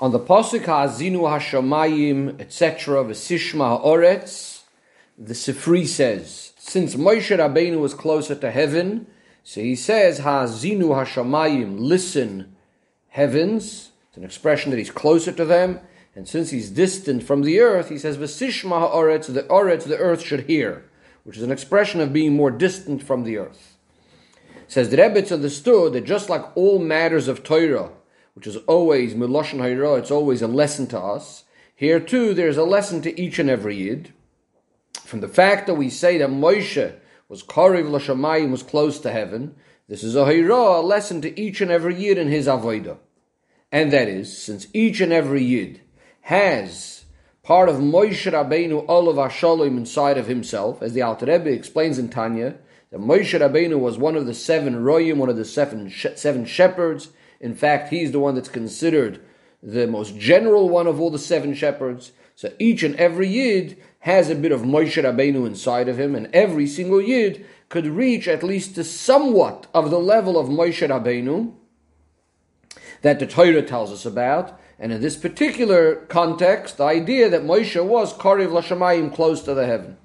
On the Pasuk Ha'azinu Hashamayim, etc., V'sishma Ha'oretz, the Sifri says, since Moshe Rabbeinu was closer to heaven, so he says, Ha'azinu Hashamayim, listen, heavens. It's an expression that he's closer to them. And since he's distant from the earth, he says, V'sishma Ha'oretz, the Oretz, the earth should hear, which is an expression of being more distant from the earth. Says the Rebbe understood that just like all matters of Torah, which is always Miloshan Hayra, it's always a lesson to us, here too there's a lesson to each and every Yid. From the fact that we say that Moshe was Kariv Lashamayim, was close to heaven, this is a Hayra, a lesson to each and every Yid in his Avodah. And that is, since each and every Yid has part of Moshe Rabbeinu Olav Hashalom inside of himself, as the Alter Rebbe explains in Tanya, that Moshe Rabbeinu was one of the seven royim, one of the seven seven shepherds. In fact, he's the one that's considered the most general one of all the seven shepherds. So each and every yid has a bit of Moshe Rabbeinu inside of him, and every single yid could reach at least to somewhat of the level of Moshe Rabbeinu that the Torah tells us about. And in this particular context, the idea that Moshe was Kariv Lashamayim close to the heaven.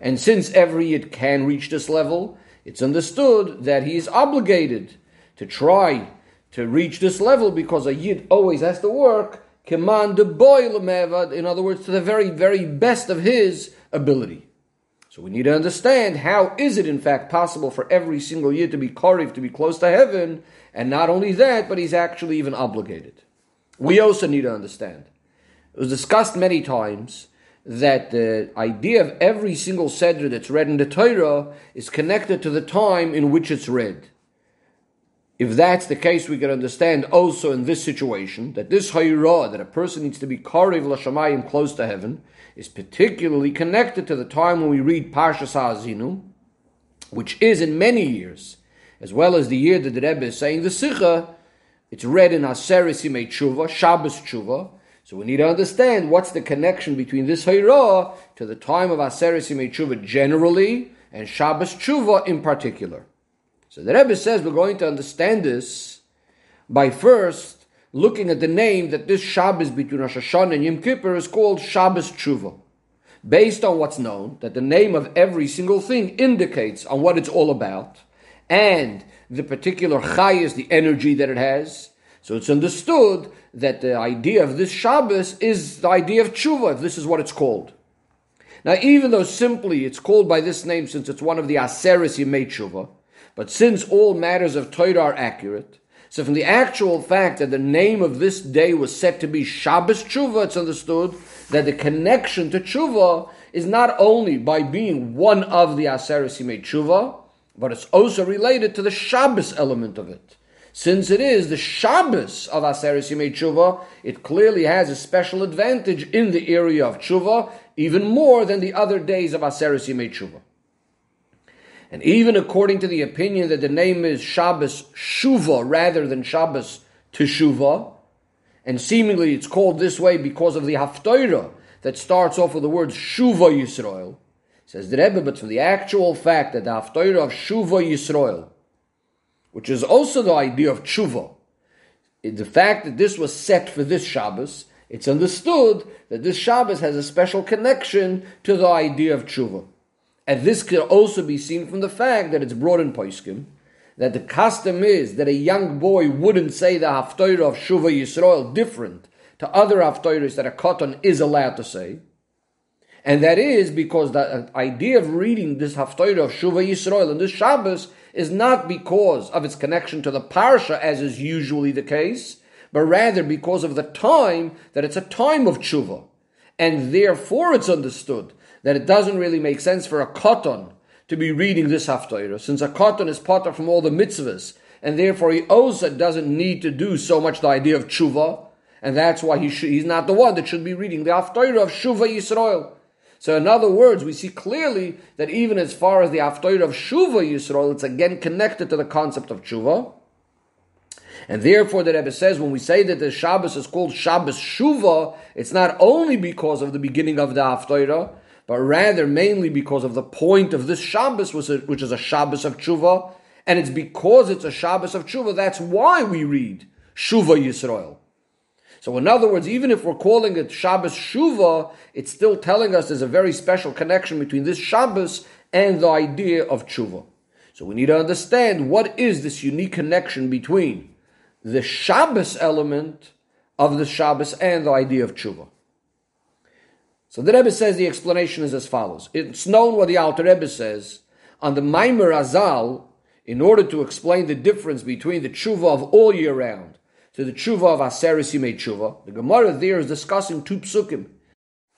And since every Yid can reach this level, it's understood that he is obligated to try to reach this level because a Yid always has to work command the boy in other words, to the very, very best of his ability. So we need to understand how is it in fact possible for every single Yid to be Kariv, to be close to heaven, and not only that, but he's actually even obligated. We also need to understand. It was discussed many times that the idea of every single Seder that's read in the Torah is connected to the time in which it's read. If that's the case, we can understand also in this situation that this Hayrah, that a person needs to be Karev Lashamayim close to heaven, is particularly connected to the time when we read Parshas Ha'azinu, which is in many years, as well as the year that the Rebbe is saying the Sikha, it's read in Aseres Yimei Tshuva, Shabbos Tshuva, so we need to understand what's the connection between this Hayrah to the time of Aseres Yimei Tshuva generally and Shabbos Tshuva in particular. So the Rebbe says we're going to understand this by first looking at the name that this Shabbos between Rosh Hashanah and Yom Kippur is called Shabbos Tshuva. Based on what's known, that the name of every single thing indicates on what it's all about, and the particular chayas, the energy that it has. So it's understood that the idea of this Shabbos is the idea of tshuva, if this is what it's called. Now, even though simply it's called by this name since it's one of the Aseris Yemei Tshuva, but since all matters of Torah are accurate, so from the actual fact that the name of this day was set to be Shabbos Tshuva, it's understood that the connection to Tshuva is not only by being one of the Aseris Yemei Tshuva, but it's also related to the Shabbos element of it. Since it is the Shabbos of Aseres Yimei Tshuva, it clearly has a special advantage in the area of Tshuva, even more than the other days of Aseres Yimei Tshuva. And even according to the opinion that the name is Shabbos Shuva rather than Shabbos Teshuva, and seemingly it's called this way because of the Haftorah that starts off with the word Shuva Yisrael, says the Rebbe, but for the actual fact that the Haftorah of Shuva Yisrael, which is also the idea of tshuva. The fact that this was set for this Shabbos, it's understood that this Shabbos has a special connection to the idea of tshuva. And this can also be seen from the fact that it's brought in Poiskim, that the custom is that a young boy wouldn't say the Haftorah of Shuva Yisrael different to other Haftorahs that a katan is allowed to say. And that is because the idea of reading this Haftorah of Shuva Yisrael and this Shabbos is not because of its connection to the parsha, as is usually the case, but rather because of the time that it's a time of tshuva. And therefore it's understood that it doesn't really make sense for a katan to be reading this haftarah, since a katan is potter from all the mitzvahs, and therefore he also doesn't need to do so much the idea of tshuva, and that's why he should, he's not the one that should be reading the haftarah of Shuva Yisrael. So, in other words, we see clearly that even as far as the Haftarah of Shuva Yisrael, it's again connected to the concept of Shuva. And therefore, the Rebbe says when we say that the Shabbos is called Shabbos Shuva, it's not only because of the beginning of the Haftarah, but rather mainly because of the point of this Shabbos, which is a Shabbos of Tshuva, and it's because it's a Shabbos of Tshuva, that's why we read Shuva Yisrael. So in other words, even if we're calling it Shabbos Shuva, it's still telling us there's a very special connection between this Shabbos and the idea of Tshuva. So we need to understand what is this unique connection between the Shabbos element of the Shabbos and the idea of Tshuva. So the Rebbe says the explanation is as follows. It's known what the Alter Rebbe says on the Maimer Azal in order to explain the difference between the tshuva of all year round to the tshuva of Aseris Yimei Tshuva. The Gemara there is discussing two psukim.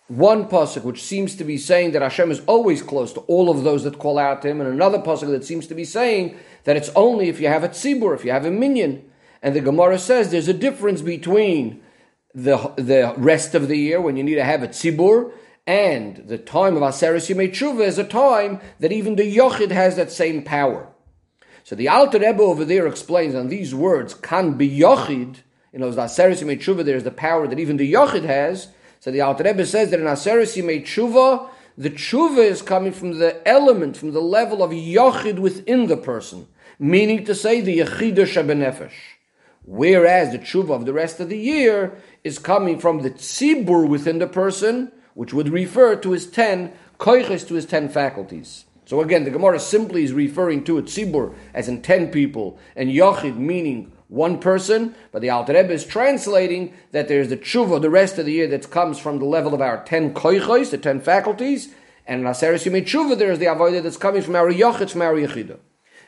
One pasuk which seems to be saying that Hashem is always close to all of those that call out to Him, and another pasuk that seems to be saying that it's only if you have a tzibur, if you have a minyan. And the Gemara says there's a difference between the the rest of the year when you need to have a tzibur and the time of Aseris Yimei Tshuva is a time that even the Yochid has that same power. So the Alter Rebbe over there explains on these words, kan be Yochid, you know, Aseris Yimei Tshuva, there's the power that even the Yochid has. So the Alter Rebbe says that in Aseris Yimei Tshuva, the Tshuva is coming from the element, from the level of Yochid within the person, meaning to say the Yechidah Shabenefesh. Whereas the Tshuva of the rest of the year is coming from the Tzibur within the person, which would refer to his ten koiches, to his ten faculties. So again, the Gemara simply is referring to a tzibur as in ten people, and yachid meaning one person, but the Alter Rebbe is translating that there's the tshuva the rest of the year that comes from the level of our ten koiches, the ten faculties, and in Aseres Yimei Tshuva there is the avodah that's coming from our yachid, from our yachida.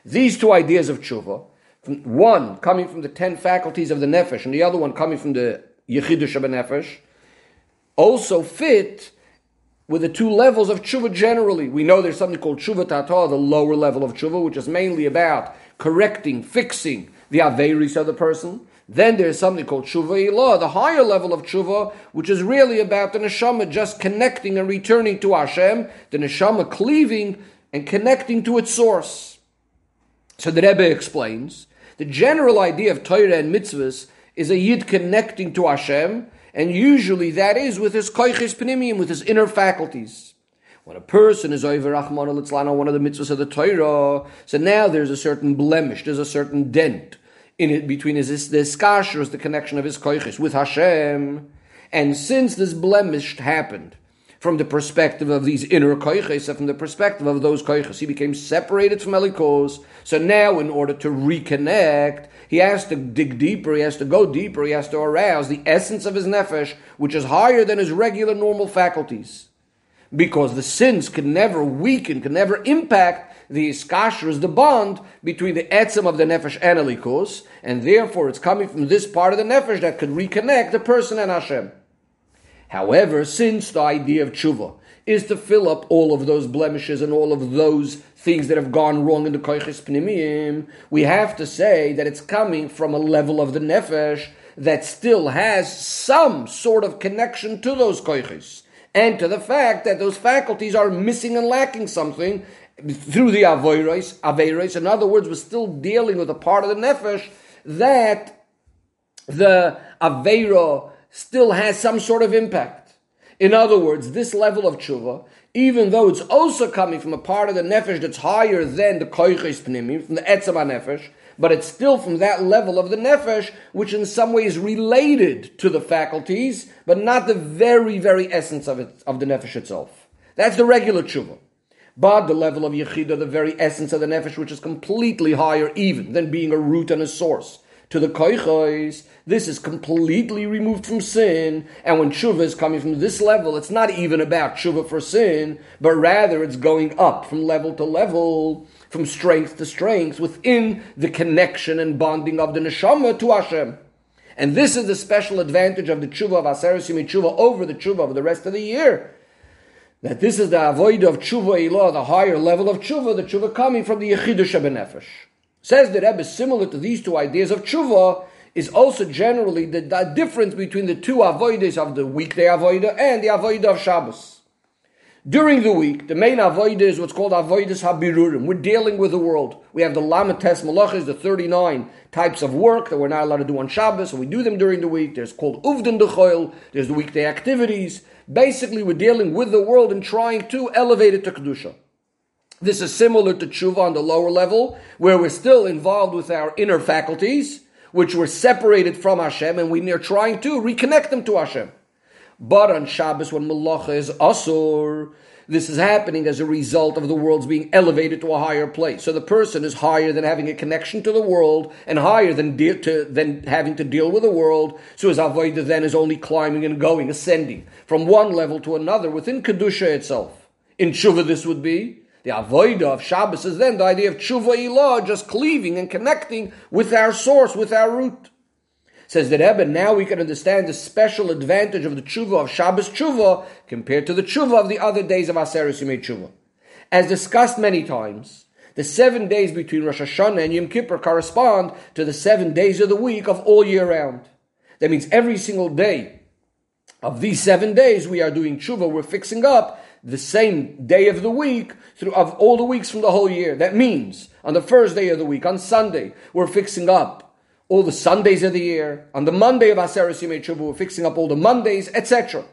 These two ideas of tshuva, one coming from the ten faculties of the nefesh, and the other one coming from the yachida nefesh, also fit with the two levels of tshuva generally. We know there's something called tshuva tata, the lower level of tshuva, which is mainly about correcting, fixing the averis of the person. Then there's something called tshuva ilah, the higher level of tshuva, which is really about the neshama just connecting and returning to Hashem, the neshama cleaving and connecting to its source. So the Rebbe explains the general idea of Torah and mitzvahs is a yid connecting to Hashem and usually that is with his koiches panimium, with his inner faculties. When a person is over Rahman al one of the mitzvahs of the Torah, so now there's a certain blemish, there's a certain dent in it between his the skashers, the connection of his koiches with Hashem. And since this blemish happened, from the perspective of these inner koiches, from the perspective of those koiches, he became separated from Elikos. So now, in order to reconnect, he has to dig deeper, he has to go deeper, he has to arouse the essence of his nefesh, which is higher than his regular normal faculties. Because the sins can never weaken, can never impact the iskashras, the bond between the etzem of the nefesh and elikos, and therefore it's coming from this part of the nefesh that could reconnect the person and Hashem. However, since the idea of tshuva is to fill up all of those blemishes and all of those things that have gone wrong in the koiches pnimim, we have to say that it's coming from a level of the nefesh that still has some sort of connection to those koiches, and to the fact that those faculties are missing and lacking something through the avoiros, averos. In other words, we're still dealing with a part of the nefesh that the avera still has some sort of impact. In other words, this level of tshuva even though it's also coming from a part of the nefesh that's higher than the koiches pnimim, from the etzem nefesh, but it's still from that level of the nefesh, which in some ways related to the faculties, but not the very, very essence of it, of the nefesh itself. That's the regular tshuva. But the level of yechida, the very essence of the nefesh, which is completely higher even than being a root and a source to the koichos, this is completely removed from sin. And when tshuva is coming from this level, it's not even about tshuva for sin, but rather it's going up from level to level, from strength to strength, within the connection and bonding of the neshama to Hashem. And this is the special advantage of the tshuva of Aseres tshuva over the tshuva of the rest of the year. That this is the avoid of tshuva ilah, the higher level of tshuva, the tshuva coming from the yechidush benefesh. Says the Rebbe, similar to these two ideas of tshuva, is also generally the, the difference between the two avoides of the weekday avoida and the avoida of Shabbos. During the week, the main avoida is what's called avoidas habirurim. We're dealing with the world. We have the lamates malachas, the 39 types of work that we're not allowed to do on Shabbos, so we do them during the week. There's called uvden dechoil, there's the weekday activities. Basically, we're dealing with the world and trying to elevate it to Kedusha. This is similar to tshuva on the lower level, where we're still involved with our inner faculties. which were separated from Hashem, and we are trying to reconnect them to Hashem. But on Shabbos, when Malacha is Asur, this is happening as a result of the world's being elevated to a higher place. So the person is higher than having a connection to the world and higher than, de- to, than having to deal with the world. So his avodah then is only climbing and going, ascending from one level to another within Kedusha itself. In Tshuva, this would be the avodah of Shabbos is then the idea of Tshuva Ilah, just cleaving and connecting with our source, with our root. Says the Rebbe, now we can understand the special advantage of the tshuva of Shabbos tshuva compared to the tshuva of the other days of Aseres Yimei tshuva. As discussed many times, the seven days between Rosh Hashanah and Yom Kippur correspond to the seven days of the week of all year round. That means every single day of these seven days we are doing tshuva, we're fixing up the same day of the week through of all the weeks from the whole year. That means on the first day of the week, on Sunday, we're fixing up all the Sundays of the year. On the Monday of Aseres Yimei Tshuva, we're fixing up all the Mondays, etc.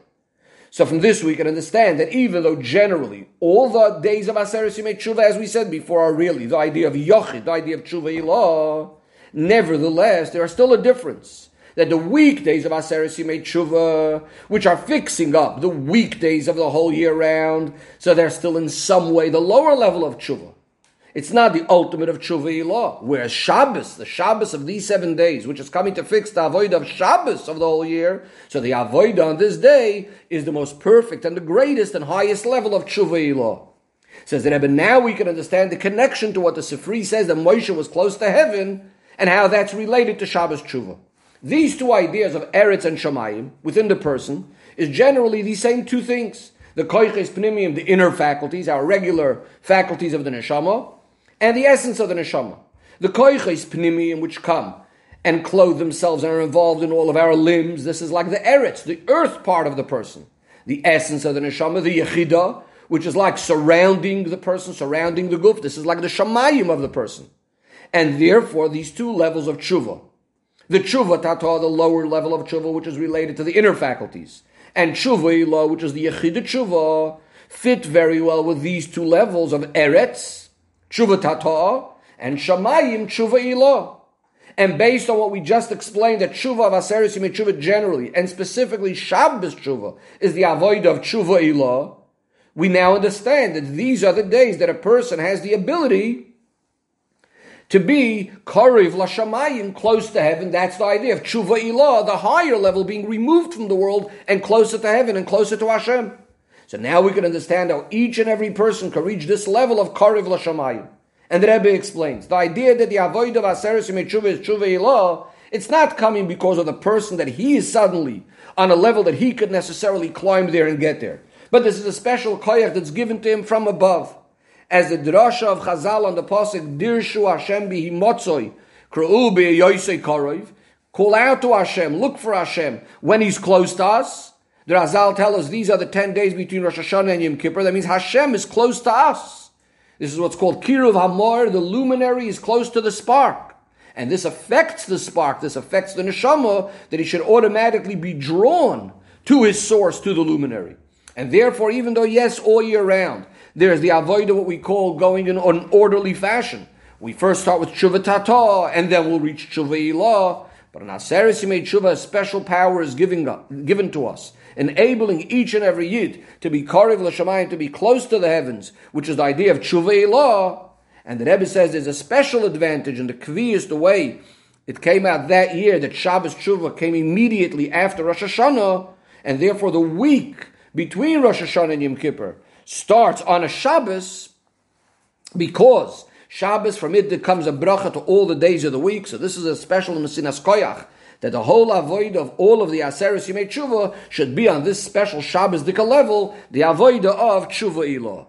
So from this we can understand that even though generally all the days of Aseres Yimei Tshuva, as we said before, are really the idea of Yochid, the idea of Tshuva Ilah, nevertheless there are still a difference. That the weekdays of Aseres Yimei Tshuva, which are fixing up the weekdays of the whole year round, so they're still in some way the lower level of Tshuva. It's not the ultimate of tshuva ilah. Whereas Shabbos, the Shabbos of these seven days, which is coming to fix the avoid of Shabbos of the whole year, so the avoid on this day is the most perfect and the greatest and highest level of tshuva ilah. Says the Rebbe, now we can understand the connection to what the Sifri says that Moshe was close to heaven and how that's related to Shabbos tshuva. These two ideas of Eretz and Shemayim within the person is generally the same two things. The koiches pnimium, the inner faculties, our regular faculties of the neshama, and the essence of the neshama. The koiches pnimiyim which come and clothe themselves and are involved in all of our limbs. This is like the eretz, the earth part of the person. The essence of the neshama, the yechida, which is like surrounding the person, surrounding the guf. This is like the shamayim of the person. And therefore, these two levels of tshuva. The tshuva tata, the lower level of tshuva, which is related to the inner faculties. And tshuva ilah, which is the yechida tshuva, fit very well with these two levels of eretz, tshuva tata, and shamayim tshuva ilah. And based on what we just explained, that tshuva of yimei tshuva generally, and specifically Shabbos tshuva, is the avoid of tshuva ilah, we now understand that these are the days that a person has the ability to be kariv lashamayim, close to heaven. That's the idea of tshuva ilah, the higher level being removed from the world and closer to heaven and closer to Hashem. So now we can understand how each and every person can reach this level of Kariv Lashamayim. And the Rebbe explains the idea that the avoid of Aseres Tshuva is Tshuva Ilah, it's not coming because of the person that he is suddenly on a level that he could necessarily climb there and get there. But this is a special koyach that's given to him from above. As the drasha of Chazal on the pasuk Dirshu Hashem bihi motzoi kra'u yoisei karov, call out to Hashem, look for Hashem when He's close to us, the Razal tell us these are the 10 days between Rosh Hashanah and Yom Kippur. That means Hashem is close to us. This is what's called Kiruv Hamor. The luminary is close to the spark. And this affects the spark. This affects the neshama that he should automatically be drawn to his source, to the luminary. And therefore, even though, yes, all year round, there's the avoid of what we call going in an orderly fashion. We first start with Tshuva Tata, and then we'll reach Tshuva Ilah. But in Aseres Yimei Tshuva, a special power is giving, given to us enabling each and every yid to be Kariv L'Shamayim, to be close to the heavens, which is the idea of Tshuva ilah. And the Rebbe says there's a special advantage, and the Kvi is the way it came out that year that Shabbos Tshuva came immediately after Rosh Hashanah, and therefore the week between Rosh Hashanah and Yom Kippur starts on a Shabbos because Shabbos from it comes a bracha to all the days of the week. So this is a special Mesinas Koyach that the whole avoid of all of the Aseres Yimei Tshuva should be on this special Shabbos Dika level, the avoid of Tshuva Ilah.